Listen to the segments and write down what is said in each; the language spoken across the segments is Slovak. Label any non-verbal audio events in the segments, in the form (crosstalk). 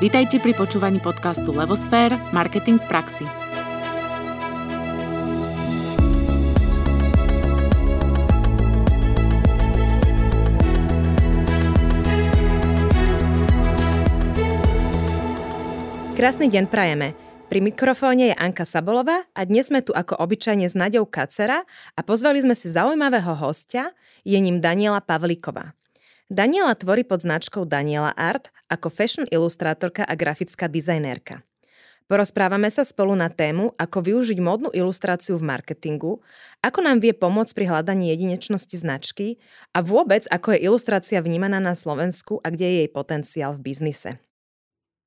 Vítajte pri počúvaní podcastu Levosfér – Marketing v praxi. Krásny deň prajeme. Pri mikrofóne je Anka Sabolová a dnes sme tu ako obyčajne s Naďou Kacera a pozvali sme si zaujímavého hostia, je ním Daniela Pavlíková. Daniela tvorí pod značkou Daniela Art ako fashion ilustrátorka a grafická dizajnérka. Porozprávame sa spolu na tému, ako využiť módnu ilustráciu v marketingu, ako nám vie pomôcť pri hľadaní jedinečnosti značky a vôbec ako je ilustrácia vnímaná na Slovensku a kde je jej potenciál v biznise.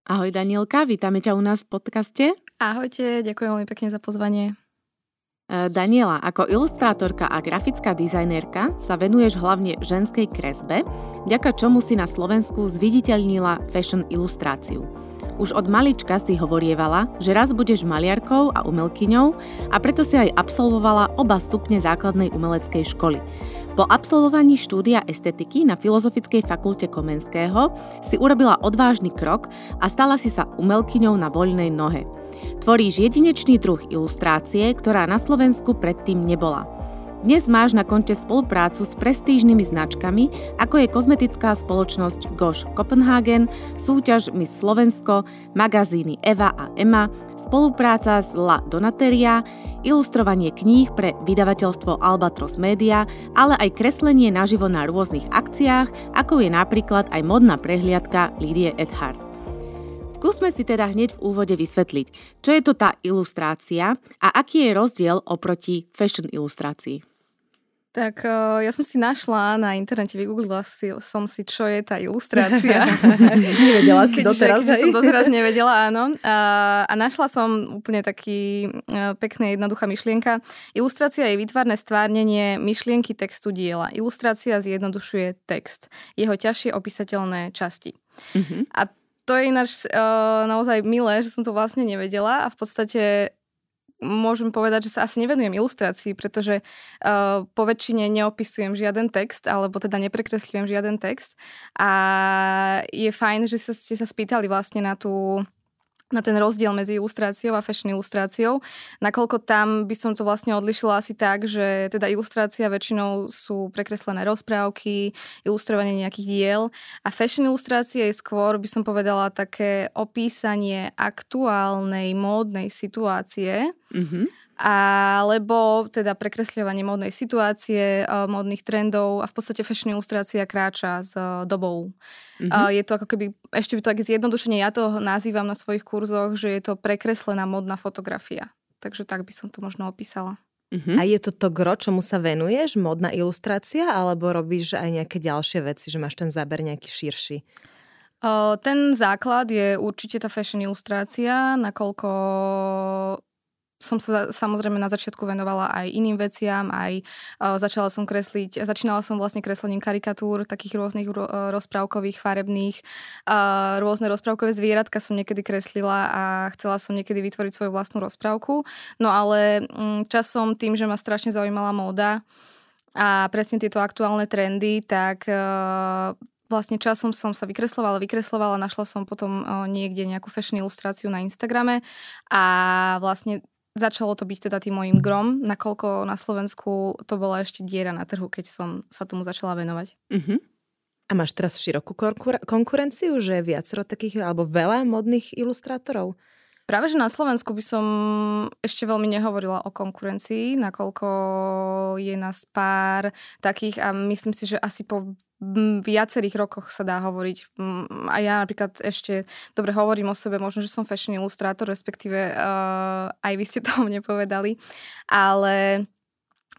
Ahoj Danielka, vítame ťa u nás v podcaste. Ahojte, ďakujem veľmi pekne za pozvanie. E, Daniela, ako ilustrátorka a grafická dizajnérka sa venuješ hlavne ženskej kresbe, vďaka čomu si na Slovensku zviditeľnila fashion ilustráciu. Už od malička si hovorievala, že raz budeš maliarkou a umelkyňou a preto si aj absolvovala oba stupne základnej umeleckej školy. Po absolvovaní štúdia estetiky na Filozofickej fakulte Komenského si urobila odvážny krok a stala si sa umelkyňou na voľnej nohe. Tvoríš jedinečný druh ilustrácie, ktorá na Slovensku predtým nebola. Dnes máš na konte spoluprácu s prestížnymi značkami, ako je kozmetická spoločnosť Gosh Copenhagen, súťaž Miss Slovensko, magazíny Eva a Emma, spolupráca s La Donateria, ilustrovanie kníh pre vydavateľstvo Albatros Media, ale aj kreslenie naživo na rôznych akciách, ako je napríklad aj modná prehliadka Lidie Edhard. Skúsme si teda hneď v úvode vysvetliť, čo je to tá ilustrácia a aký je rozdiel oproti fashion ilustrácii. Tak ja som si našla na internete, vygooglila si, som si, čo je tá ilustrácia. (laughs) nevedela si doteraz, Keďže som doteraz nevedela, áno. A, a našla som úplne taký pekná, jednoduchá myšlienka. Ilustrácia je výtvarné stvárnenie myšlienky textu diela. Ilustrácia zjednodušuje text, jeho ťažšie opísateľné časti. Uh-huh. A to je ináč uh, naozaj milé, že som to vlastne nevedela a v podstate môžem povedať, že sa asi nevenujem ilustrácii, pretože uh, po väčšine neopisujem žiaden text, alebo teda neprekresľujem žiaden text. A je fajn, že sa, ste sa spýtali vlastne na tú na ten rozdiel medzi ilustráciou a fashion ilustráciou, nakoľko tam by som to vlastne odlišila asi tak, že teda ilustrácia väčšinou sú prekreslené rozprávky, ilustrovanie nejakých diel a fashion ilustrácia je skôr, by som povedala, také opísanie aktuálnej módnej situácie. Mm-hmm alebo teda prekresľovanie módnej situácie, eh, módnych trendov a v podstate fashion ilustrácia kráča s eh, dobou. Mm-hmm. Je to ako keby, ešte by to tak zjednodušenie, ja to nazývam na svojich kurzoch, že je to prekreslená módna fotografia. Takže tak by som to možno opísala. Mm-hmm. A je to to gro, čomu sa venuješ, módna ilustrácia, alebo robíš aj nejaké ďalšie veci, že máš ten záber nejaký širší? Ten základ je určite tá fashion ilustrácia, nakoľko som sa samozrejme na začiatku venovala aj iným veciam, aj uh, začala som kresliť, začínala som vlastne kreslením karikatúr, takých rôznych ro- rozprávkových, farebných, uh, rôzne rozprávkové zvieratka som niekedy kreslila a chcela som niekedy vytvoriť svoju vlastnú rozprávku. No ale um, časom tým, že ma strašne zaujímala móda a presne tieto aktuálne trendy, tak vlastne časom som sa vykreslovala, vykreslovala, našla som potom niekde nejakú fashion ilustráciu na Instagrame a vlastne Začalo to byť teda tým mojim grom, nakoľko na Slovensku to bola ešte diera na trhu, keď som sa tomu začala venovať. Uh-huh. A máš teraz širokú konkurenciu, že je viacero takých, alebo veľa modných ilustrátorov? Práve, že na Slovensku by som ešte veľmi nehovorila o konkurencii, nakoľko je nás pár takých a myslím si, že asi po viacerých rokoch sa dá hovoriť. A ja napríklad ešte, dobre, hovorím o sebe, možno, že som fashion ilustrátor, respektíve uh, aj vy ste to mne povedali, ale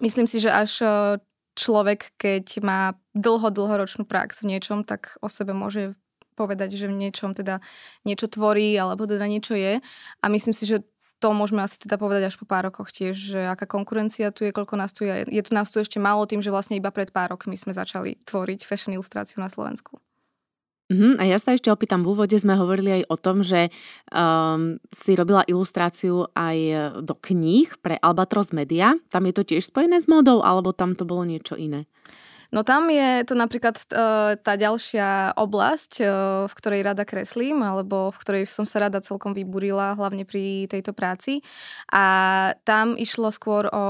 myslím si, že až uh, človek, keď má dlho, dlhoročnú prax v niečom, tak o sebe môže povedať, že v niečom teda niečo tvorí alebo teda niečo je. A myslím si, že to môžeme asi teda povedať až po pár rokoch tiež, že aká konkurencia tu je, koľko nás tu je. Je tu nás tu ešte málo tým, že vlastne iba pred pár rokmi sme začali tvoriť fashion ilustráciu na Slovensku. Uh-huh. A ja sa ešte opýtam, v úvode sme hovorili aj o tom, že um, si robila ilustráciu aj do kníh pre Albatros Media. Tam je to tiež spojené s módou, alebo tam to bolo niečo iné? No tam je to napríklad uh, tá ďalšia oblasť, uh, v ktorej rada kreslím, alebo v ktorej som sa rada celkom vyburila, hlavne pri tejto práci. A tam išlo skôr o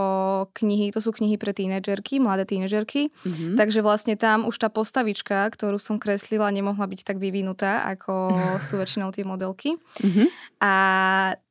knihy, to sú knihy pre tínedžerky, mladé tínedžerky. Mm-hmm. Takže vlastne tam už tá postavička, ktorú som kreslila, nemohla byť tak vyvinutá, ako (laughs) sú väčšinou tie modelky. Mm-hmm. A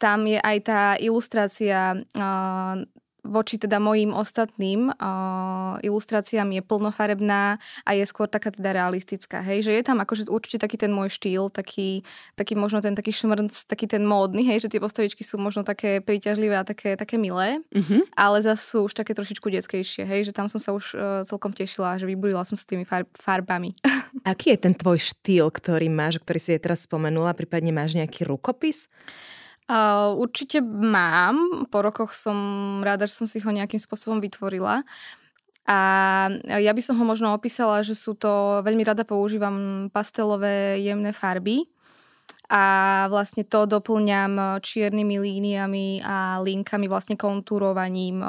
tam je aj tá ilustrácia uh, voči teda mojim ostatným uh, ilustráciám je plnofarebná a je skôr taká teda realistická, hej, že je tam akože určite taký ten môj štýl, taký, taký možno ten taký šmrnc, taký ten módny, hej, že tie postavičky sú možno také príťažlivé a také, také milé, mm-hmm. ale zase sú už také trošičku detskejšie, hej, že tam som sa už uh, celkom tešila, že vyburila som sa tými far- farbami. (laughs) Aký je ten tvoj štýl, ktorý máš, ktorý si je teraz spomenula, prípadne máš nejaký rukopis? Určite mám. Po rokoch som rada, že som si ho nejakým spôsobom vytvorila. A ja by som ho možno opísala, že sú to, veľmi rada používam pastelové jemné farby a vlastne to doplňam čiernymi líniami a linkami, vlastne kontúrovaním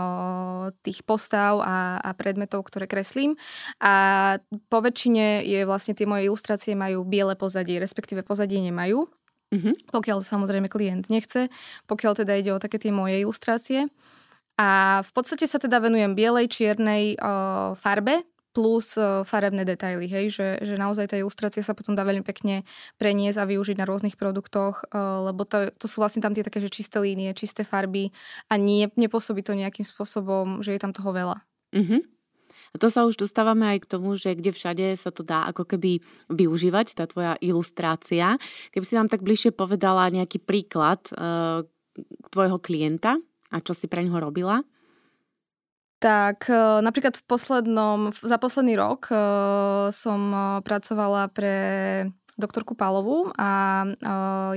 tých postav a, a predmetov, ktoré kreslím. A po väčšine je vlastne tie moje ilustrácie majú biele pozadie, respektíve pozadie nemajú. Mm-hmm. Pokiaľ samozrejme klient nechce, pokiaľ teda ide o také tie moje ilustrácie. A v podstate sa teda venujem bielej, čiernej o, farbe plus o, farebné detaily, hej, že, že naozaj tá ilustrácia sa potom dá veľmi pekne preniesť a využiť na rôznych produktoch, o, lebo to, to sú vlastne tam tie také, že čisté línie, čisté farby a nie, nepôsobí to nejakým spôsobom, že je tam toho veľa. Mm-hmm. A to sa už dostávame aj k tomu, že kde všade sa to dá ako keby využívať, tá tvoja ilustrácia. Keby si nám tak bližšie povedala nejaký príklad uh, tvojho klienta a čo si pre ňoho robila? Tak uh, napríklad v poslednom, za posledný rok uh, som pracovala pre doktorku Palovú a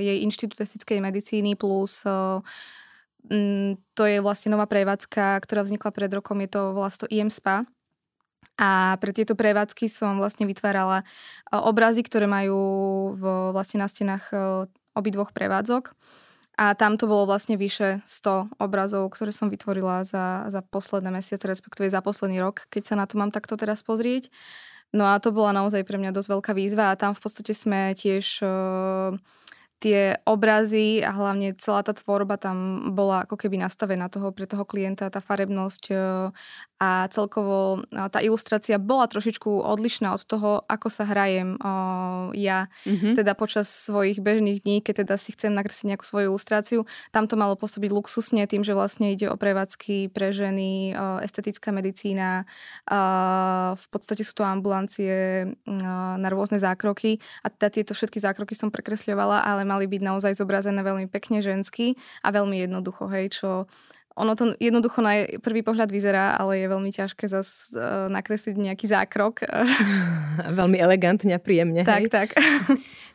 jej Inštitút estetickej medicíny plus uh, to je vlastne nová prevádzka, ktorá vznikla pred rokom, je to vlastne IM Spa, a pre tieto prevádzky som vlastne vytvárala e, obrazy, ktoré majú v, vlastne na stenách e, obidvoch prevádzok. A tam to bolo vlastne vyše 100 obrazov, ktoré som vytvorila za, za posledné mesiace, respektíve za posledný rok, keď sa na to mám takto teraz pozrieť. No a to bola naozaj pre mňa dosť veľká výzva a tam v podstate sme tiež uh, tie obrazy a hlavne celá tá tvorba tam bola ako keby nastavená toho, pre toho klienta, tá farebnosť e, a celkovo tá ilustrácia bola trošičku odlišná od toho, ako sa hrajem ja, mm-hmm. teda počas svojich bežných dní, keď teda si chcem nakresliť nejakú svoju ilustráciu. Tam to malo pôsobiť luxusne tým, že vlastne ide o prevádzky pre ženy, estetická medicína, v podstate sú to ambulancie na rôzne zákroky a teda tieto všetky zákroky som prekresľovala, ale mali byť naozaj zobrazené veľmi pekne žensky a veľmi jednoducho, hej, čo ono to jednoducho na prvý pohľad vyzerá, ale je veľmi ťažké zase uh, nakresliť nejaký zákrok. (laughs) veľmi elegantne a príjemne. Tak, hej? tak. (laughs)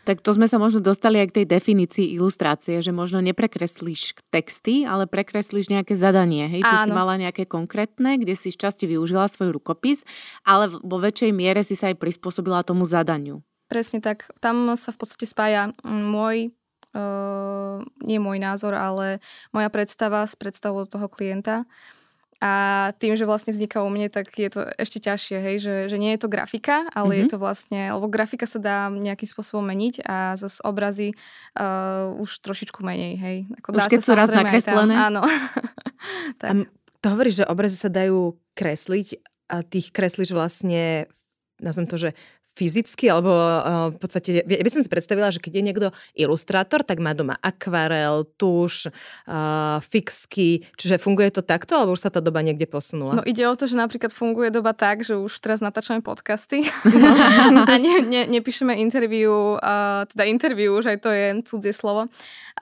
Tak to sme sa možno dostali aj k tej definícii ilustrácie, že možno neprekreslíš texty, ale prekreslíš nejaké zadanie. Hej, tu si mala nejaké konkrétne, kde si z časti využila svoj rukopis, ale vo väčšej miere si sa aj prispôsobila tomu zadaniu. Presne tak. Tam sa v podstate spája môj, uh, nie môj názor, ale moja predstava s predstavou toho klienta. A tým, že vlastne vzniká u mne, tak je to ešte ťažšie, hej, že, že nie je to grafika, ale mm-hmm. je mhm. to vlastne, lebo grafika sa dá nejakým spôsobom meniť a zase obrazy uh, už trošičku menej, hej. Ako už keď sú raz nakreslené? Tam, áno. (laughs) tak. A to hovoríš, že obrazy sa dajú kresliť a ty ich kreslíš vlastne nazvem to, že fyzicky, alebo uh, v podstate, ja by som si predstavila, že keď je niekto ilustrátor, tak má doma akvarel, tuš, uh, fixky, čiže funguje to takto, alebo už sa tá doba niekde posunula? No ide o to, že napríklad funguje doba tak, že už teraz natáčame podcasty no. (laughs) a ne, ne, nepíšeme interviu, uh, teda interviu, už aj to je cudzie slovo.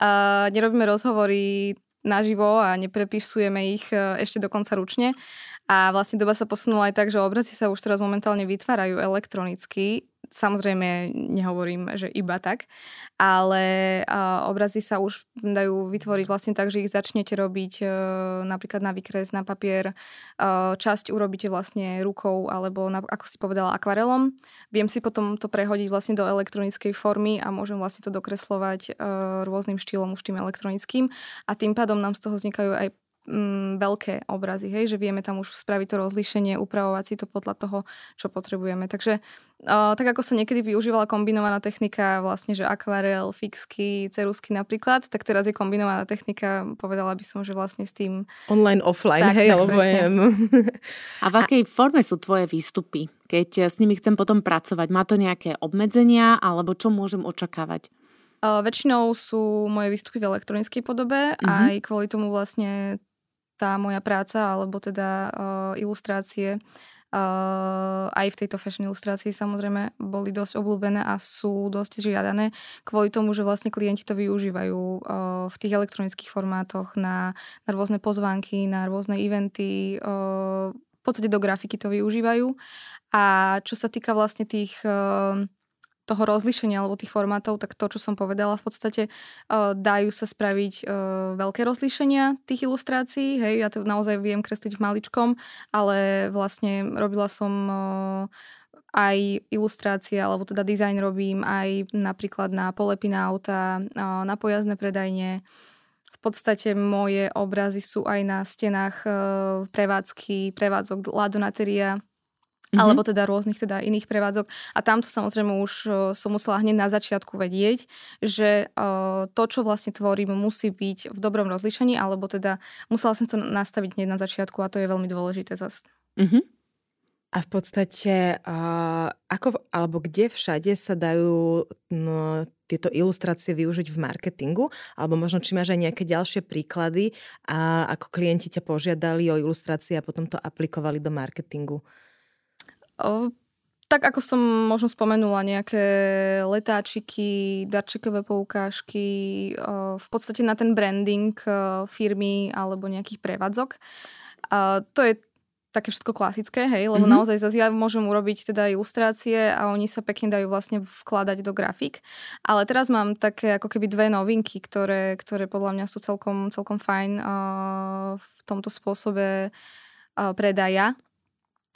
Uh, nerobíme rozhovory naživo a neprepisujeme ich ešte dokonca ručne. A vlastne doba sa posunula aj tak, že obrazy sa už teraz momentálne vytvárajú elektronicky. Samozrejme, nehovorím, že iba tak, ale uh, obrazy sa už dajú vytvoriť vlastne tak, že ich začnete robiť uh, napríklad na výkres, na papier. Uh, časť urobíte vlastne rukou alebo, na, ako si povedala, akvarelom. Viem si potom to prehodiť vlastne do elektronickej formy a môžem vlastne to dokreslovať uh, rôznym štýlom už tým elektronickým a tým pádom nám z toho vznikajú aj mm, veľké obrazy, hej, že vieme tam už spraviť to rozlíšenie, upravovať si to podľa toho, čo potrebujeme. Takže uh, tak ako sa niekedy využívala kombinovaná technika, vlastne, že akvarel, fixky, cerusky napríklad, tak teraz je kombinovaná technika, povedala by som, že vlastne s tým... Online, offline, tak, hej, tak, alebo A v akej forme sú tvoje výstupy? Keď s nimi chcem potom pracovať, má to nejaké obmedzenia, alebo čo môžem očakávať? Uh, väčšinou sú moje výstupy v elektronickej podobe, mm-hmm. aj kvôli tomu vlastne tá moja práca, alebo teda uh, ilustrácie, uh, aj v tejto fashion ilustrácii samozrejme boli dosť obľúbené a sú dosť žiadané kvôli tomu, že vlastne klienti to využívajú uh, v tých elektronických formátoch na, na rôzne pozvánky, na rôzne eventy, v podstate do grafiky to využívajú. A čo sa týka vlastne tých toho rozlišenia alebo tých formátov, tak to, čo som povedala, v podstate uh, dajú sa spraviť uh, veľké rozlíšenia tých ilustrácií. Hej, ja to naozaj viem kresliť v maličkom, ale vlastne robila som uh, aj ilustrácie, alebo teda dizajn robím aj napríklad na polepy na auta, na pojazdné predajne. V podstate moje obrazy sú aj na stenách prevádzky, prevádzok Ladonateria, mm-hmm. alebo teda rôznych teda iných prevádzok. A tamto samozrejme už uh, som musela hneď na začiatku vedieť, že uh, to, čo vlastne tvorím, musí byť v dobrom rozlišení, alebo teda musela som to nastaviť hneď na začiatku a to je veľmi dôležité zase. Mm-hmm. A v podstate, uh, ako alebo kde všade sa dajú no, tieto ilustrácie využiť v marketingu? Alebo možno, či máš aj nejaké ďalšie príklady, a ako klienti ťa požiadali o ilustrácie a potom to aplikovali do marketingu? Tak ako som možno spomenula, nejaké letáčiky, darčekové poukážky, v podstate na ten branding firmy alebo nejakých prevádzok. To je také všetko klasické, hej, lebo mm-hmm. naozaj zase ja môžem urobiť teda ilustrácie a oni sa pekne dajú vlastne vkladať do grafik. Ale teraz mám také ako keby dve novinky, ktoré, ktoré podľa mňa sú celkom, celkom fajn v tomto spôsobe predaja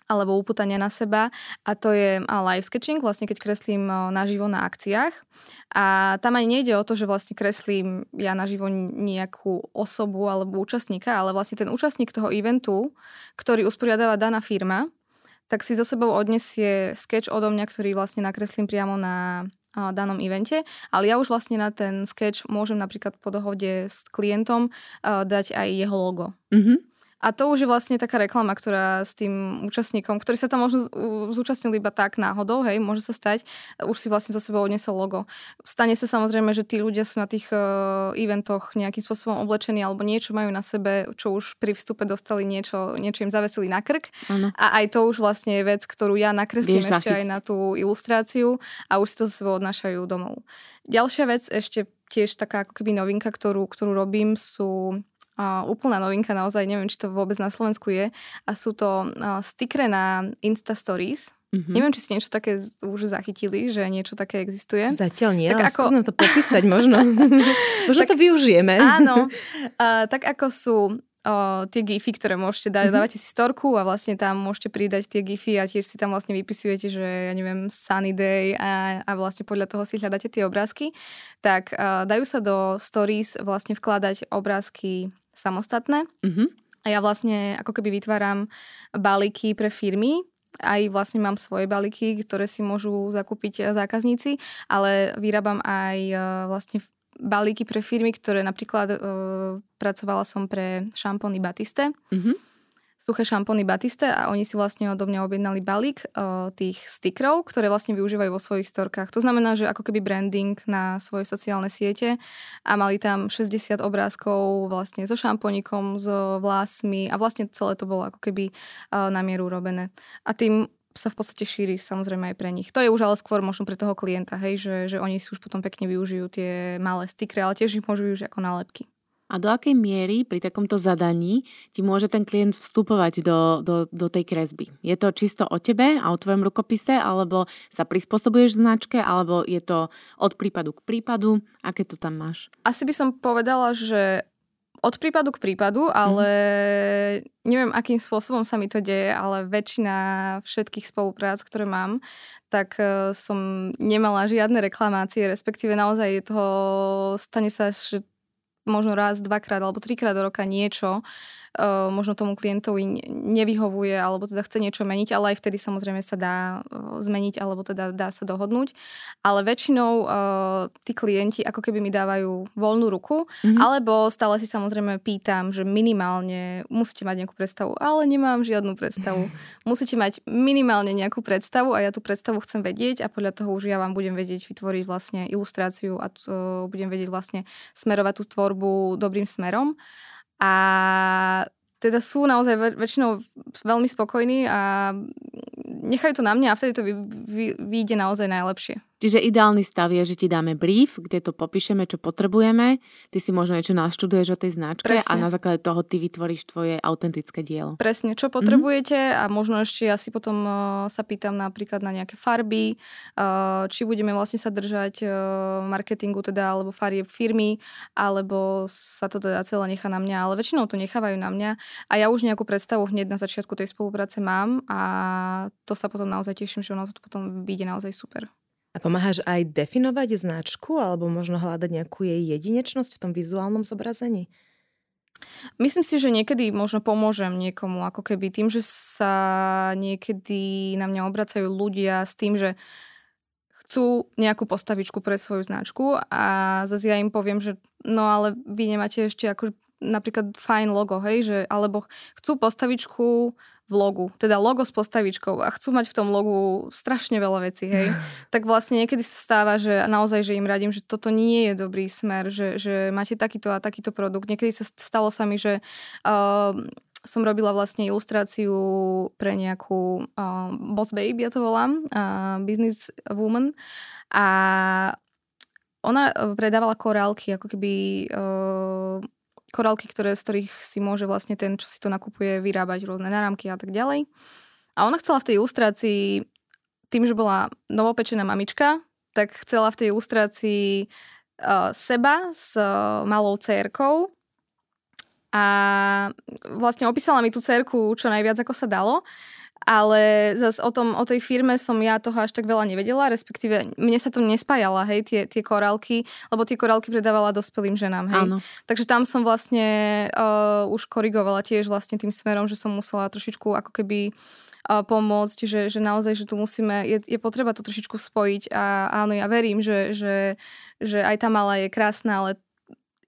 alebo uputania na seba a to je live sketching, vlastne keď kreslím naživo na akciách. A tam ani nejde o to, že vlastne kreslím ja naživo nejakú osobu alebo účastníka, ale vlastne ten účastník toho eventu, ktorý usporiadáva daná firma, tak si so sebou odnesie sketch odo mňa, ktorý vlastne nakreslím priamo na danom evente, ale ja už vlastne na ten sketch môžem napríklad po dohode s klientom dať aj jeho logo. Mm-hmm. A to už je vlastne taká reklama, ktorá s tým účastníkom, ktorý sa tam možno zúčastnil iba tak náhodou, hej, môže sa stať, už si vlastne zo sebou odnesol logo. Stane sa samozrejme, že tí ľudia sú na tých uh, eventoch nejakým spôsobom oblečení alebo niečo majú na sebe, čo už pri vstupe dostali niečo, niečo im zavesili na krk. Ano. A aj to už vlastne je vec, ktorú ja nakreslím Vieš ešte zachytiť. aj na tú ilustráciu a už si to zo sebou odnášajú domov. Ďalšia vec, ešte tiež taká ako keby novinka, ktorú, ktorú robím, sú Uh, úplná novinka, naozaj neviem, či to vôbec na Slovensku je. A sú to uh, na Insta Stories. Mm-hmm. Neviem, či ste niečo také už zachytili, že niečo také existuje. Zatiaľ nie, tak ale ako... skúsme to popísať možno. (laughs) možno tak, to využijeme. Áno. (laughs) Uh, tak ako sú o, tie gify, ktoré môžete dať, mm-hmm. dávate si storku a vlastne tam môžete pridať tie gify a tiež si tam vlastne vypisujete, že ja neviem, sunny day a, a vlastne podľa toho si hľadáte tie obrázky, tak uh, dajú sa do stories vlastne vkladať obrázky samostatné. Mm-hmm. A ja vlastne ako keby vytváram balíky pre firmy, aj vlastne mám svoje balíky, ktoré si môžu zakúpiť zákazníci, ale vyrábam aj e, vlastne balíky pre firmy, ktoré napríklad uh, pracovala som pre šampóny Batiste. Mm-hmm suché šampóny Batiste a oni si vlastne odo mňa objednali balík uh, tých stikrov, ktoré vlastne využívajú vo svojich storkách. To znamená, že ako keby branding na svoje sociálne siete a mali tam 60 obrázkov vlastne so šampónikom, so vlásmi a vlastne celé to bolo ako keby uh, na mieru robené. A tým sa v podstate šíri samozrejme aj pre nich. To je už ale skôr možno pre toho klienta, hej, že, že oni si už potom pekne využijú tie malé stikry, ale tiež ich môžu využiť ako nálepky. A do akej miery pri takomto zadaní ti môže ten klient vstupovať do, do, do tej kresby? Je to čisto o tebe a o tvojom rukopise, alebo sa prispôsobuješ značke, alebo je to od prípadu k prípadu? Aké to tam máš? Asi by som povedala, že od prípadu k prípadu, ale mm. neviem, akým spôsobom sa mi to deje, ale väčšina všetkých spoluprác, ktoré mám, tak uh, som nemala žiadne reklamácie, respektíve naozaj je toho, stane sa, že možno raz, dvakrát alebo trikrát do roka niečo, uh, možno tomu klientovi nevyhovuje alebo teda chce niečo meniť, ale aj vtedy samozrejme sa dá uh, zmeniť alebo teda dá sa dohodnúť. Ale väčšinou uh, tí klienti ako keby mi dávajú voľnú ruku, mm-hmm. alebo stále si samozrejme pýtam, že minimálne musíte mať nejakú predstavu, ale nemám žiadnu predstavu. (laughs) Musíte mať minimálne nejakú predstavu a ja tú predstavu chcem vedieť a podľa toho už ja vám budem vedieť vytvoriť vlastne ilustráciu a uh, budem vedieť vlastne smerovať tú tvorbu dobrým smerom. A teda sú naozaj väčšinou veľmi spokojní a nechajú to na mňa a vtedy to vy, vy, vyjde naozaj najlepšie. Čiže ideálny stav je, že ti dáme brief, kde to popíšeme, čo potrebujeme, ty si možno niečo naštuduješ o tej značke Presne. a na základe toho ty vytvoríš tvoje autentické dielo. Presne, čo potrebujete mm-hmm. a možno ešte ja si potom uh, sa pýtam napríklad na nejaké farby, uh, či budeme vlastne sa držať uh, marketingu teda, alebo farie firmy, alebo sa to teda celé nechá na mňa, ale väčšinou to nechávajú na mňa a ja už nejakú predstavu hneď na začiatku tej spolupráce mám a to sa potom naozaj teším, že ono to potom vyjde naozaj super. A pomáhaš aj definovať značku alebo možno hľadať nejakú jej jedinečnosť v tom vizuálnom zobrazení? Myslím si, že niekedy možno pomôžem niekomu, ako keby tým, že sa niekedy na mňa obracajú ľudia s tým, že chcú nejakú postavičku pre svoju značku a zase ja im poviem, že no ale vy nemáte ešte ako napríklad fajn logo, hej, že alebo chcú postavičku v logu, teda logo s postavičkou a chcú mať v tom logu strašne veľa vecí, hej, (laughs) tak vlastne niekedy sa stáva, že naozaj, že im radím, že toto nie je dobrý smer, že, že máte takýto a takýto produkt. Niekedy sa stalo sa mi, že uh, som robila vlastne ilustráciu pre nejakú uh, Boss Babe, ja to volám, uh, business woman a ona predávala korálky, ako keby uh, korálky, ktoré, z ktorých si môže vlastne ten, čo si to nakupuje, vyrábať rôzne náramky a tak ďalej. A ona chcela v tej ilustrácii, tým, že bola novopečená mamička, tak chcela v tej ilustrácii uh, seba s uh, malou cérkou a vlastne opísala mi tú cerku čo najviac, ako sa dalo ale zase o, tom, o tej firme som ja toho až tak veľa nevedela, respektíve mne sa to nespájala, hej, tie, tie korálky, lebo tie korálky predávala dospelým ženám, hej. Áno. Takže tam som vlastne uh, už korigovala tiež vlastne tým smerom, že som musela trošičku ako keby uh, pomôcť, že, že naozaj, že tu musíme, je, je potreba to trošičku spojiť a áno, ja verím, že, že, že aj tá malá je krásna, ale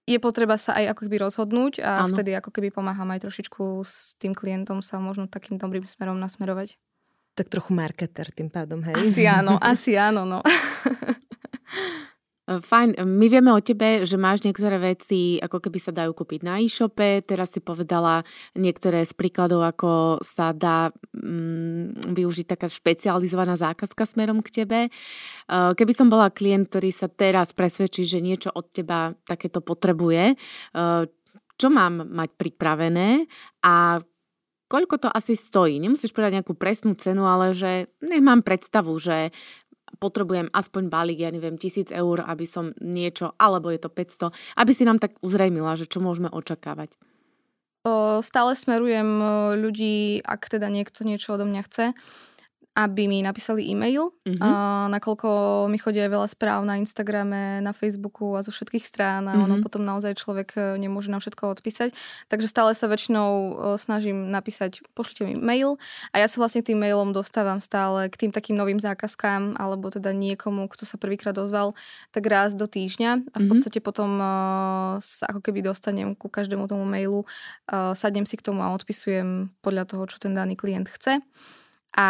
je potreba sa aj ako keby rozhodnúť a ano. vtedy ako keby pomáham aj trošičku s tým klientom sa možno takým dobrým smerom nasmerovať. Tak trochu marketer tým pádom, hej? Asi áno, (laughs) asi áno, no. (laughs) Fajn, my vieme o tebe, že máš niektoré veci, ako keby sa dajú kúpiť na e-shope. Teraz si povedala niektoré z príkladov, ako sa dá mm, využiť taká špecializovaná zákazka smerom k tebe. Eh, keby som bola klient, ktorý sa teraz presvedčí, že niečo od teba takéto potrebuje, čo mám mať pripravené a koľko to asi stojí. Nemusíš povedať nejakú presnú cenu, ale že nech mám predstavu, že potrebujem aspoň balík, ja neviem, tisíc eur, aby som niečo, alebo je to 500, aby si nám tak uzrejmila, že čo môžeme očakávať. Stále smerujem ľudí, ak teda niekto niečo odo mňa chce, aby mi napísali e-mail, mm-hmm. a nakoľko mi chodí veľa správ na Instagrame, na Facebooku a zo všetkých strán a mm-hmm. ono potom naozaj človek e, nemôže na všetko odpísať. Takže stále sa väčšinou e, snažím napísať, pošlite mi mail a ja sa vlastne tým mailom dostávam stále k tým takým novým zákazkám alebo teda niekomu, kto sa prvýkrát ozval, tak raz do týždňa a v mhm. podstate mm-hmm. potom uh, sa ako keby dostanem ku každému tomu mailu, sadnem si k tomu a odpisujem podľa toho, čo ten daný klient chce. A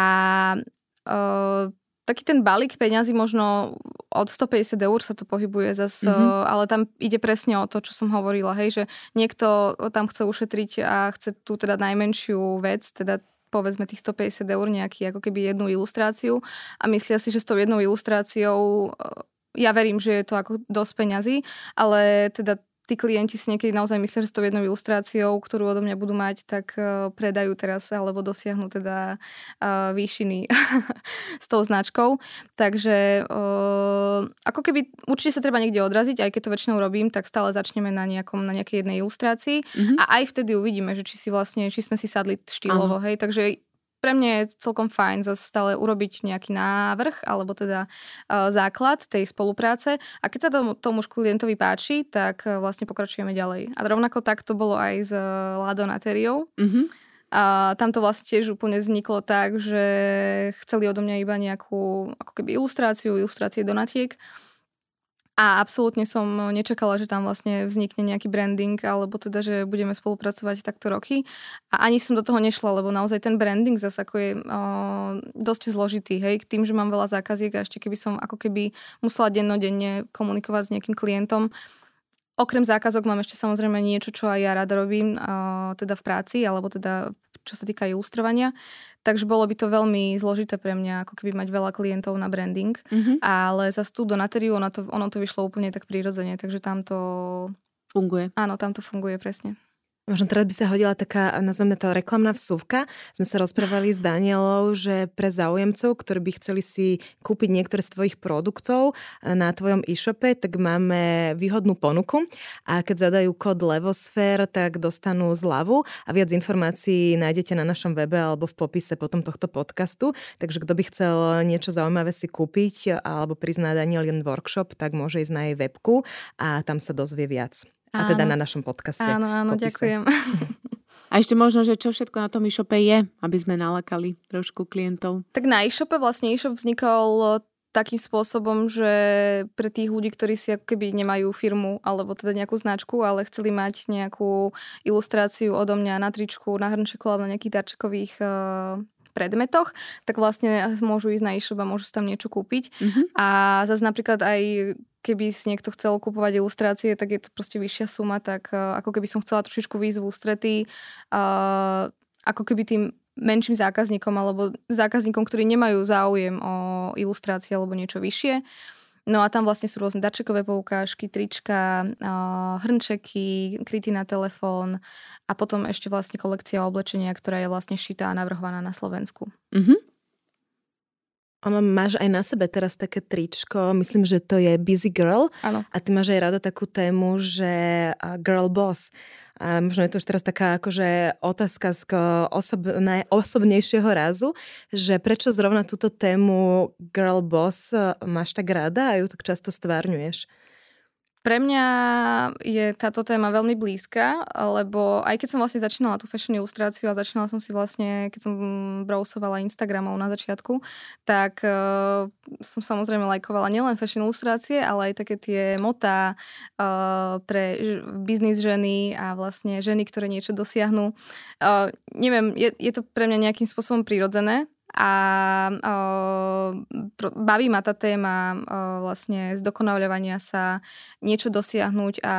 uh, taký ten balík peňazí možno od 150 eur sa to pohybuje zase, mm-hmm. ale tam ide presne o to, čo som hovorila, hej, že niekto tam chce ušetriť a chce tú teda najmenšiu vec, teda povedzme tých 150 eur nejaký ako keby jednu ilustráciu a myslia si, že s tou jednou ilustráciou ja verím, že je to ako dosť peňazí, ale teda tí klienti si niekedy naozaj myslia, že s tou jednou ilustráciou, ktorú odo mňa budú mať, tak uh, predajú teraz alebo dosiahnu teda uh, výšiny (laughs) s tou značkou. Takže uh, ako keby určite sa treba niekde odraziť, aj keď to väčšinou robím, tak stále začneme na, nejakom, na nejakej jednej ilustrácii mm-hmm. a aj vtedy uvidíme, že či si vlastne, či sme si sadli štýlovo, hej, takže pre mňa je celkom fajn zase stále urobiť nejaký návrh alebo teda uh, základ tej spolupráce a keď sa tomu, tomu klientovi páči, tak uh, vlastne pokračujeme ďalej. A rovnako tak to bolo aj s uh, Lado Natériou. Mm-hmm. A tam to vlastne tiež úplne vzniklo tak, že chceli odo mňa iba nejakú ako keby ilustráciu, ilustrácie donatiek. A absolútne som nečakala, že tam vlastne vznikne nejaký branding, alebo teda, že budeme spolupracovať takto roky. A ani som do toho nešla, lebo naozaj ten branding zase ako je o, dosť zložitý, hej, k tým, že mám veľa zákaziek a ešte keby som ako keby musela dennodenne komunikovať s nejakým klientom, Okrem zákazok mám ešte samozrejme niečo, čo aj ja rada robím, uh, teda v práci, alebo teda čo sa týka ilustrovania. Takže bolo by to veľmi zložité pre mňa, ako keby mať veľa klientov na branding. Mm-hmm. Ale za tú donatériu ono to, ono to vyšlo úplne tak prirodzene, takže tam to... Funguje. Áno, tam to funguje presne. Možno teraz by sa hodila taká, nazveme to reklamná vsúvka. Sme sa rozprávali s Danielou, že pre záujemcov, ktorí by chceli si kúpiť niektoré z tvojich produktov eh, na tvojom e-shope, tak máme výhodnú ponuku a keď zadajú kód Levosfér, tak dostanú zľavu a viac informácií nájdete na našom webe alebo v popise potom tohto podcastu. Takže kto by chcel niečo zaujímavé si kúpiť alebo priznať Danielin workshop, tak môže ísť na jej webku a tam sa dozvie viac. A teda na našom podcaste. Áno, áno, popise. ďakujem. A ešte možno, že čo všetko na tom e-shope je, aby sme nalakali trošku klientov. Tak na e-shope vlastne e-shop vznikol takým spôsobom, že pre tých ľudí, ktorí si ako keby nemajú firmu alebo teda nejakú značku, ale chceli mať nejakú ilustráciu odo mňa na tričku, na hrnčeku alebo na nejakých darčekových uh, predmetoch, tak vlastne môžu ísť na e-shop a môžu si tam niečo kúpiť. Mm-hmm. A zase napríklad aj keby si niekto chcel kupovať ilustrácie, tak je to proste vyššia suma, tak uh, ako keby som chcela trošičku výzvu ústretí, uh, ako keby tým menším zákazníkom alebo zákazníkom, ktorí nemajú záujem o ilustrácie alebo niečo vyššie. No a tam vlastne sú rôzne darčekové poukážky, trička, hrnčeky, kryty na telefón a potom ešte vlastne kolekcia oblečenia, ktorá je vlastne šitá a navrhovaná na Slovensku. Mm-hmm. Ono máš aj na sebe teraz také tričko, myslím, že to je Busy Girl. Ano. A ty máš aj rada takú tému, že Girl Boss. A možno je to už teraz taká akože otázka z osob, osobnejšieho razu, že prečo zrovna túto tému Girl Boss máš tak rada a ju tak často stvárňuješ? Pre mňa je táto téma veľmi blízka, lebo aj keď som vlastne začínala tú fashion ilustráciu a začínala som si vlastne, keď som browsovala Instagramov na začiatku, tak uh, som samozrejme lajkovala nielen fashion ilustrácie, ale aj také tie motá uh, pre biznis ženy a vlastne ženy, ktoré niečo dosiahnu. Uh, neviem, je, je to pre mňa nejakým spôsobom prirodzené, a o, baví ma tá téma o, vlastne zdokonaľovania sa, niečo dosiahnuť a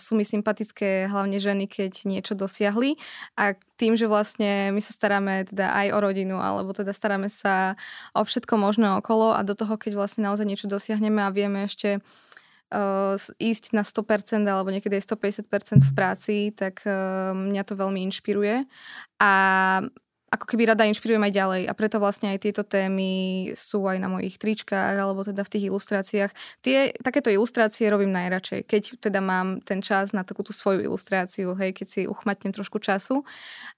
sú mi sympatické hlavne ženy, keď niečo dosiahli a tým, že vlastne my sa staráme teda aj o rodinu, alebo teda staráme sa o všetko možné okolo a do toho, keď vlastne naozaj niečo dosiahneme a vieme ešte uh, ísť na 100% alebo niekedy aj 150% v práci, tak uh, mňa to veľmi inšpiruje. A ako keby rada inšpirujem aj ďalej a preto vlastne aj tieto témy sú aj na mojich tričkách alebo teda v tých ilustráciách. Tie, takéto ilustrácie robím najradšej, keď teda mám ten čas na takú tú svoju ilustráciu, hej, keď si uchmatnem trošku času.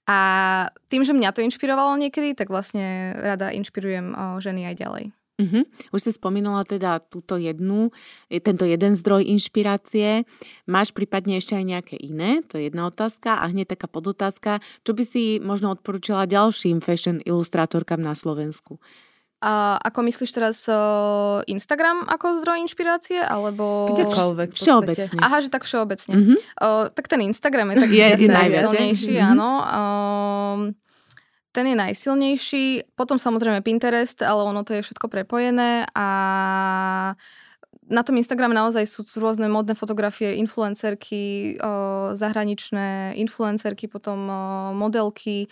A tým, že mňa to inšpirovalo niekedy, tak vlastne rada inšpirujem ženy aj ďalej. Uh-huh. Už si spomínala teda túto jednu, tento jeden zdroj inšpirácie. Máš prípadne ešte aj nejaké iné? To je jedna otázka. A hneď taká podotázka. Čo by si možno odporúčala ďalším fashion ilustrátorkám na Slovensku? A ako myslíš teraz uh, Instagram ako zdroj inšpirácie? Alebo... Kdekoľvek v Všeobecne. Aha, že tak všeobecne. Uh-huh. Uh, tak ten Instagram je (laughs) taký je, najsilnejší, uh-huh. áno. Uh, ten je najsilnejší. Potom samozrejme Pinterest, ale ono to je všetko prepojené a na tom Instagrame naozaj sú rôzne modné fotografie, influencerky, zahraničné influencerky, potom modelky.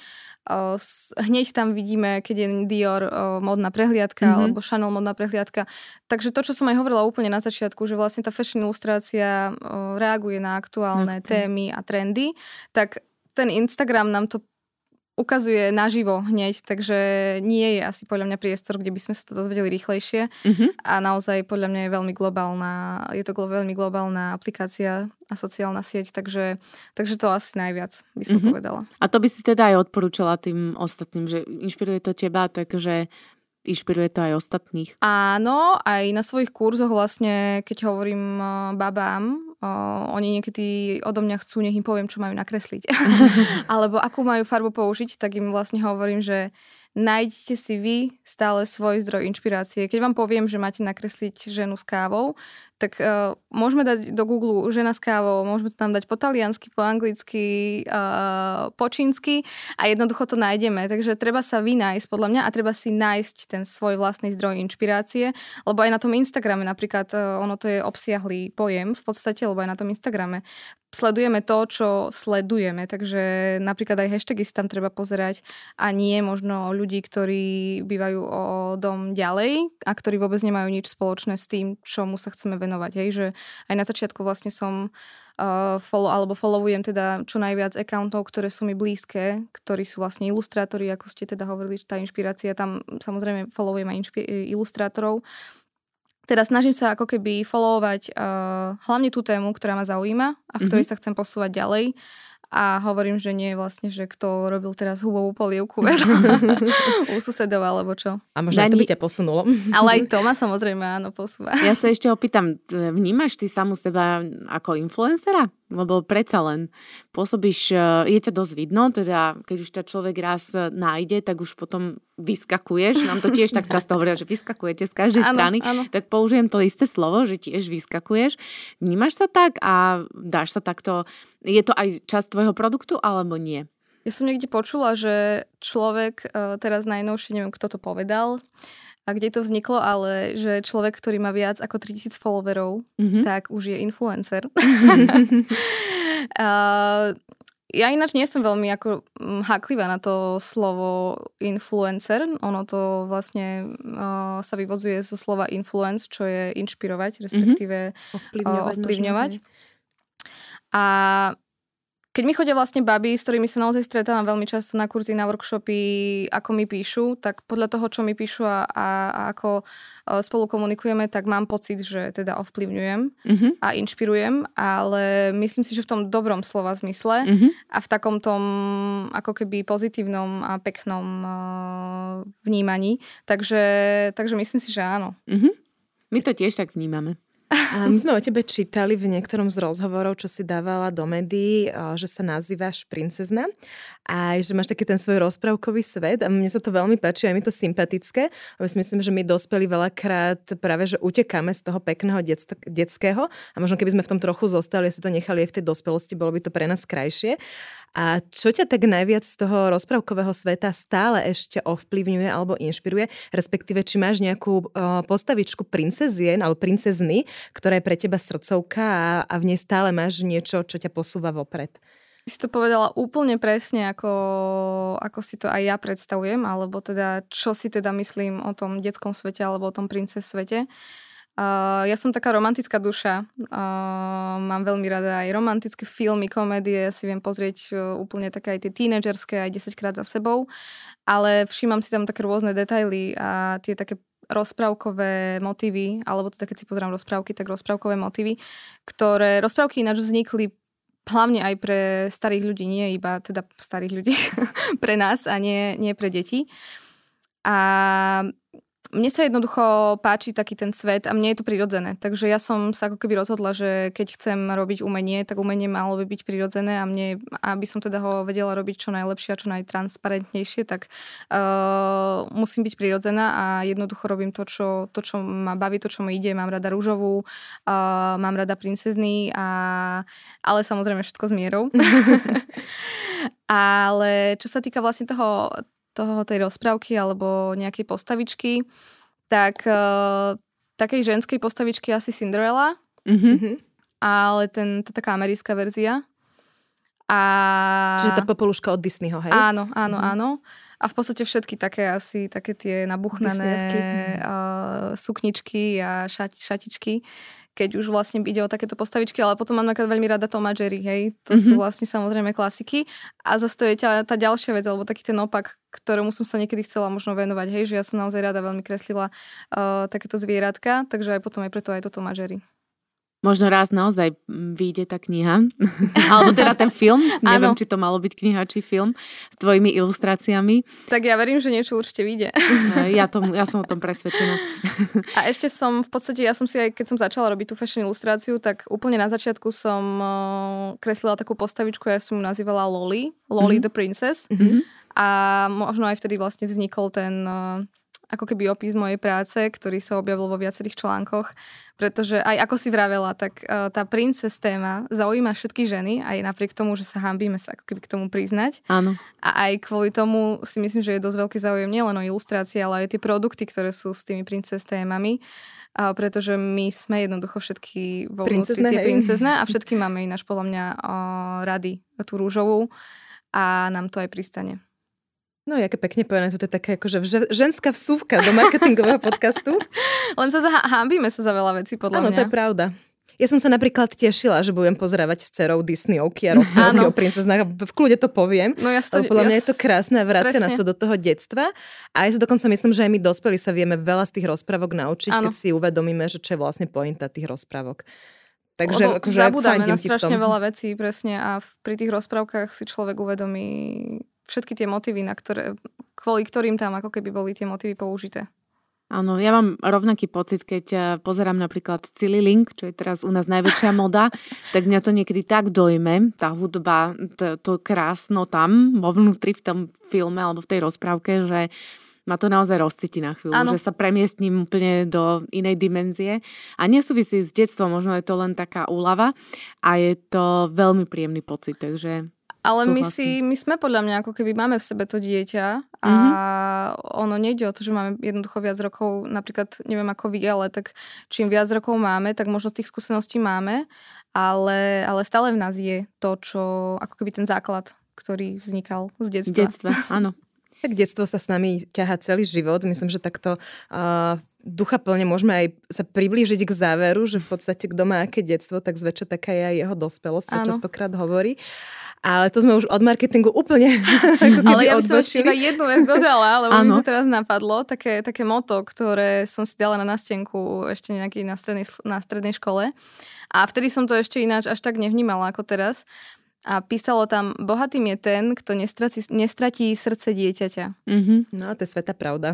Hneď tam vidíme, keď je Dior modná prehliadka mm-hmm. alebo Chanel modná prehliadka. Takže to, čo som aj hovorila úplne na začiatku, že vlastne tá fashion ilustrácia reaguje na aktuálne okay. témy a trendy, tak ten Instagram nám to ukazuje naživo hneď, takže nie je asi podľa mňa priestor, kde by sme sa to dozvedeli rýchlejšie Mhm. a naozaj podľa mňa je veľmi globálna, je to veľmi globálna aplikácia a sociálna sieť, takže, takže to asi najviac by som Mhm. povedala. A to by si teda aj odporúčala tým ostatným, že inšpiruje to teba, takže inšpiruje to aj ostatných. Áno, aj na svojich kurzoch vlastne, keď hovorím uh, babám, uh, oni niekedy odo mňa chcú, nech im poviem, čo majú nakresliť. (laughs) Alebo akú majú farbu použiť, tak im vlastne hovorím, že nájdete si vy stále svoj zdroj inšpirácie. Keď vám poviem, že máte nakresliť ženu s kávou, tak uh, môžeme dať do Google žena s kávou, môžeme to tam dať po taliansky, po anglicky, uh, po čínsky a jednoducho to nájdeme. Takže treba sa vynájsť podľa mňa a treba si nájsť ten svoj vlastný zdroj inšpirácie, lebo aj na tom Instagrame napríklad uh, ono to je obsiahlý pojem v podstate, lebo aj na tom Instagrame sledujeme to, čo sledujeme, takže napríklad aj hashtagy si tam treba pozerať a nie možno ľudí, ktorí bývajú o dom ďalej a ktorí vôbec nemajú nič spoločné s tým, čomu sa chceme venovať. Hej, že aj na začiatku vlastne som uh, follow, alebo followujem teda čo najviac accountov, ktoré sú mi blízke, ktorí sú vlastne ilustrátori, ako ste teda hovorili, tá inšpirácia, tam samozrejme followujem aj inšpi- ilustrátorov, teda snažím sa ako keby followovať uh, hlavne tú tému, ktorá ma zaujíma a v ktorej mm-hmm. sa chcem posúvať ďalej. A hovorím, že nie vlastne, že kto robil teraz hubovú polievku (laughs) u susedov alebo čo. A možno aj to Dani- by ťa posunulo. Ale aj (laughs) to ma samozrejme áno posúva. Ja sa ešte opýtam, vnímaš ty samu seba ako influencera? Lebo predsa len pôsobíš, e, je ťa dosť vidno, teda keď už ťa človek raz e, nájde, tak už potom vyskakuješ. Nám to tiež tak (laughs) často hovoria, že vyskakujete z každej Áno, strany. áno. Tak použijem to isté slovo, že tiež vyskakuješ. Vnímaš sa tak a dáš sa takto... Je to aj časť tvojho produktu alebo nie? Ja som niekde počula, že človek, uh, teraz najnovšie, neviem kto to povedal, a kde to vzniklo, ale že človek, ktorý má viac ako 3000 followerov, Mhm. tak už je influencer. (laughs) uh, ja ináč nie som veľmi ako mm, háklivá na to slovo influencer. Ono to vlastne uh, sa vyvodzuje zo slova influence, čo je inšpirovať, respektíve Ovplyvňovať. ovplyvňovať. možno, A keď mi chodia vlastne baby, s ktorými sa naozaj stretávam veľmi často na kurzy, na workshopy, ako mi píšu, tak podľa toho, čo mi píšu a, a, a ako e, spolu komunikujeme, tak mám pocit, že teda ovplyvňujem Mhm. a inšpirujem, ale myslím si, že v tom dobrom slova zmysle Mhm. a v takom tom ako keby pozitívnom a peknom uh, vnímaní. Takže, takže myslím si, že áno. Mhm. My to tiež tak vnímame. A my sme o tebe čítali v niektorom z rozhovorov, čo si dávala do médií, že sa nazývaš princezna a že máš taký ten svoj rozprávkový svet a mne sa to veľmi páči, aj mi to sympatické, lebo si myslím, že my dospeli veľakrát práve, že utekáme z toho pekného detsk- detského a možno keby sme v tom trochu zostali a si to nechali aj v tej dospelosti, bolo by to pre nás krajšie. A čo ťa tak najviac z toho rozprávkového sveta stále ešte ovplyvňuje alebo inšpiruje, respektíve či máš nejakú uh, postavičku princezien alebo princezny, ktorá je pre teba srdcovka a, a v nej stále máš niečo, čo ťa posúva vopred. Si to povedala úplne presne, ako, ako si to aj ja predstavujem, alebo teda, čo si teda myslím o tom detskom svete alebo o tom princes svete. Uh, ja som taká romantická duša. Uh, mám veľmi rada aj romantické filmy, komédie, si viem pozrieť uh, úplne také aj tie tínedžerské aj 10 krát za sebou, ale všímam si tam také rôzne detaily a tie také rozprávkové motívy, alebo to keď si pozerám rozprávky, tak rozprávkové motívy, ktoré rozprávky ináč vznikli hlavne aj pre starých ľudí, nie iba teda starých ľudí, (laughs) pre nás a nie, nie pre deti. A mne sa jednoducho páči taký ten svet a mne je to prirodzené. Takže ja som sa ako keby rozhodla, že keď chcem robiť umenie, tak umenie malo by byť prirodzené a mne, aby som teda ho vedela robiť čo najlepšie a čo najtransparentnejšie, tak uh, musím byť prirodzená a jednoducho robím to čo, to, čo ma baví, to, čo mi ide. Mám rada rúžovú, uh, mám rada princezny, a, ale samozrejme všetko s mierou. (laughs) (laughs) ale čo sa týka vlastne toho, toho tej rozprávky alebo nejakej postavičky, tak uh, takej ženskej postavičky asi Cinderella, Mhm. ale ten, tá taká americká verzia. A... Čiže tá popoluška od Disneyho, hej? Áno, áno, Mhm. áno. A v podstate všetky také asi, také tie nabuchnané uh, sukničky a šat, šatičky. Keď už vlastne ide o takéto postavičky, ale potom mám napríklad veľmi rada Tom a Jerry, hej, to mm-hmm. sú vlastne samozrejme klasiky a zase to je tá, tá ďalšia vec, alebo taký ten opak, ktorému som sa niekedy chcela možno venovať, hej, že ja som naozaj rada veľmi kreslila uh, takéto zvieratka, takže aj potom aj preto aj to Tom a Jerry. Možno raz naozaj vyjde tá kniha, (laughs) alebo teda ten film, (laughs) neviem, či to malo byť kniha či film, s tvojimi ilustráciami. Tak ja verím, že niečo určite vyjde. Ja, tomu, ja som o tom presvedčená. (laughs) A ešte som v podstate, ja som si aj, keď som začala robiť tú fashion ilustráciu, tak úplne na začiatku som kreslila takú postavičku, ja som ju nazývala Loli, Loli mm-hmm. the Princess. Mm-hmm. A možno aj vtedy vlastne vznikol ten ako keby opis mojej práce, ktorý sa objavil vo viacerých článkoch, pretože aj ako si vravela, tak uh, tá princes téma zaujíma všetky ženy, aj napriek tomu, že sa hambíme sa ako keby k tomu priznať. Áno. A aj kvôli tomu si myslím, že je dosť veľký záujem nielen o ilustrácie, ale aj tie produkty, ktoré sú s tými princes témami. A pretože my sme jednoducho všetky vo vnútri tie princezné a všetky máme ináč podľa mňa o, rady tú rúžovú a nám to aj pristane. No, jaké pekne povedané, to je taká akože ženská vsúvka do marketingového (laughs) podcastu. Len sa za, hambíme sa za veľa vecí, podľa Áno, mňa. to je pravda. Ja som sa napríklad tešila, že budem pozerať s cerou Disneyovky a rozprávky o princeznách. V kľude to poviem. No ja to, podľa mňa je to krásne a vracia nás to do toho detstva. A ja si dokonca myslím, že aj my dospelí sa vieme veľa z tých rozprávok naučiť, ano. keď si uvedomíme, že čo je vlastne pointa tých rozprávok. Takže Lebo akože zabudáme na strašne veľa vecí presne a v, pri tých rozprávkach si človek uvedomí všetky tie motívy, na ktoré, kvôli ktorým tam ako keby boli tie motívy použité. Áno, ja mám rovnaký pocit, keď eh, pozerám napríklad Silly Link, čo je teraz u nás najväčšia (laughs) moda, tak mňa to niekedy tak dojme, tá hudba, to, to krásno tam, vo vnútri v tom filme alebo v tej rozprávke, že ma to naozaj rozcíti na chvíľu, ano. že sa premiestním úplne do inej dimenzie a nesúvisí s detstvom, možno je to len taká úlava a je to veľmi príjemný pocit, takže ale my, si, my sme podľa mňa, ako keby máme v sebe to dieťa a mm-hmm. ono nejde o to, že máme jednoducho viac rokov, napríklad neviem ako vy, ale tak čím viac rokov máme, tak možno tých skúseností máme, ale, ale stále v nás je to, čo ako keby ten základ, ktorý vznikal z detstva. Z detstva, áno. Tak detstvo sa s nami ťaha celý život. Myslím, že takto uh, ducha plne môžeme aj sa priblížiť k záveru, že v podstate kto má aké detstvo, tak zväčša taká je aj jeho dospelosť, sa častokrát hovorí. Ale to sme už od marketingu úplne (laughs) Ale ja by som ešte iba jednu vec dodala, lebo mi to teraz napadlo. Také, také moto, ktoré som si dala na nástenku ešte nejaký na strednej, na strednej škole. A vtedy som to ešte ináč až tak nevnímala ako teraz. A písalo tam, bohatým je ten, kto nestratí, nestratí srdce dieťaťa. Mm-hmm. No, to je sveta pravda.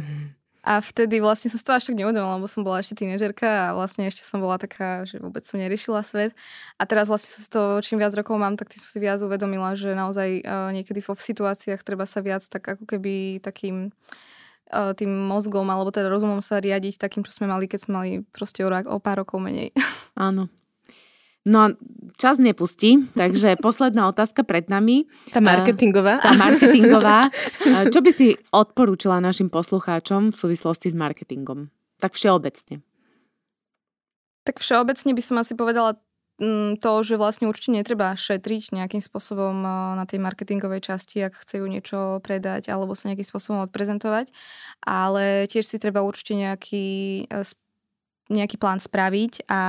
A vtedy vlastne som si to až tak neuvedomila, lebo som bola ešte tínežerka a vlastne ešte som bola taká, že vôbec som neriešila svet. A teraz vlastne som to, čím viac rokov mám, tak tým som si viac uvedomila, že naozaj uh, niekedy v situáciách treba sa viac tak ako keby takým uh, tým mozgom alebo teda rozumom sa riadiť takým, čo sme mali, keď sme mali proste o, o pár rokov menej. Áno. No a čas nepustí, takže (laughs) posledná otázka pred nami. Tá marketingová. Tá marketingová. (laughs) Čo by si odporúčila našim poslucháčom v súvislosti s marketingom? Tak všeobecne. Tak všeobecne by som asi povedala mm, to, že vlastne určite netreba šetriť nejakým spôsobom na tej marketingovej časti, ak chcejú niečo predať alebo sa nejakým spôsobom odprezentovať, ale tiež si treba určite nejaký, nejaký plán spraviť a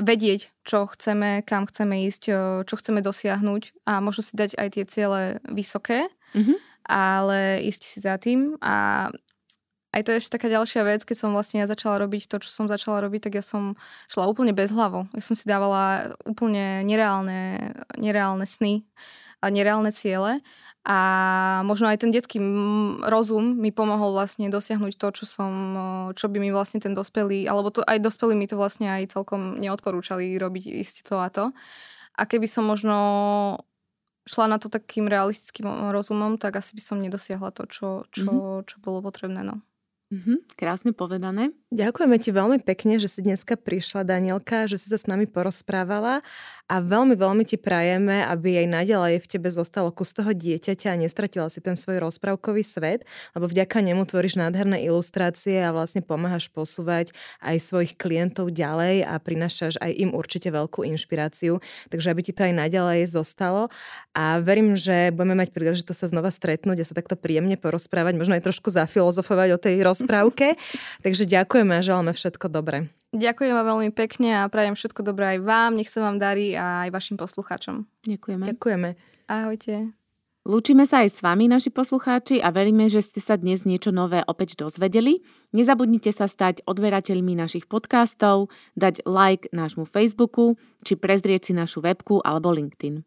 vedieť, čo chceme, kam chceme ísť, čo chceme dosiahnuť a možno si dať aj tie ciele vysoké, mm-hmm. ale ísť si za tým a aj to je ešte taká ďalšia vec, keď som vlastne ja začala robiť to, čo som začala robiť, tak ja som šla úplne bez hlavo. Ja som si dávala úplne nereálne, nereálne sny a nereálne ciele a možno aj ten detský rozum mi pomohol vlastne dosiahnuť to, čo som, čo by mi vlastne ten dospelý, alebo to aj dospelí mi to vlastne aj celkom neodporúčali robiť isté to a to. A keby som možno šla na to takým realistickým rozumom, tak asi by som nedosiahla to, čo, čo, mm-hmm. čo bolo potrebné. No. Mm-hmm, krásne povedané. Ďakujeme ti veľmi pekne, že si dneska prišla, Danielka, že si sa s nami porozprávala a veľmi, veľmi ti prajeme, aby aj naďalej v tebe zostalo kus toho dieťaťa a nestratila si ten svoj rozprávkový svet, lebo vďaka nemu tvoríš nádherné ilustrácie a vlastne pomáhaš posúvať aj svojich klientov ďalej a prinašaš aj im určite veľkú inšpiráciu, takže aby ti to aj naďalej zostalo a verím, že budeme mať príležitosť sa znova stretnúť a sa takto príjemne porozprávať, možno aj trošku zafilozofovať o tej rozprávke. (laughs) takže ďakujeme a želáme všetko dobré. Ďakujem vám veľmi pekne a prajem všetko dobré aj vám. Nech sa vám darí a aj vašim poslucháčom. Ďakujeme. Ďakujeme. Ahojte. Lúčime sa aj s vami, naši poslucháči, a veríme, že ste sa dnes niečo nové opäť dozvedeli. Nezabudnite sa stať odberateľmi našich podcastov, dať like nášmu Facebooku či prezrieť si našu webku alebo LinkedIn.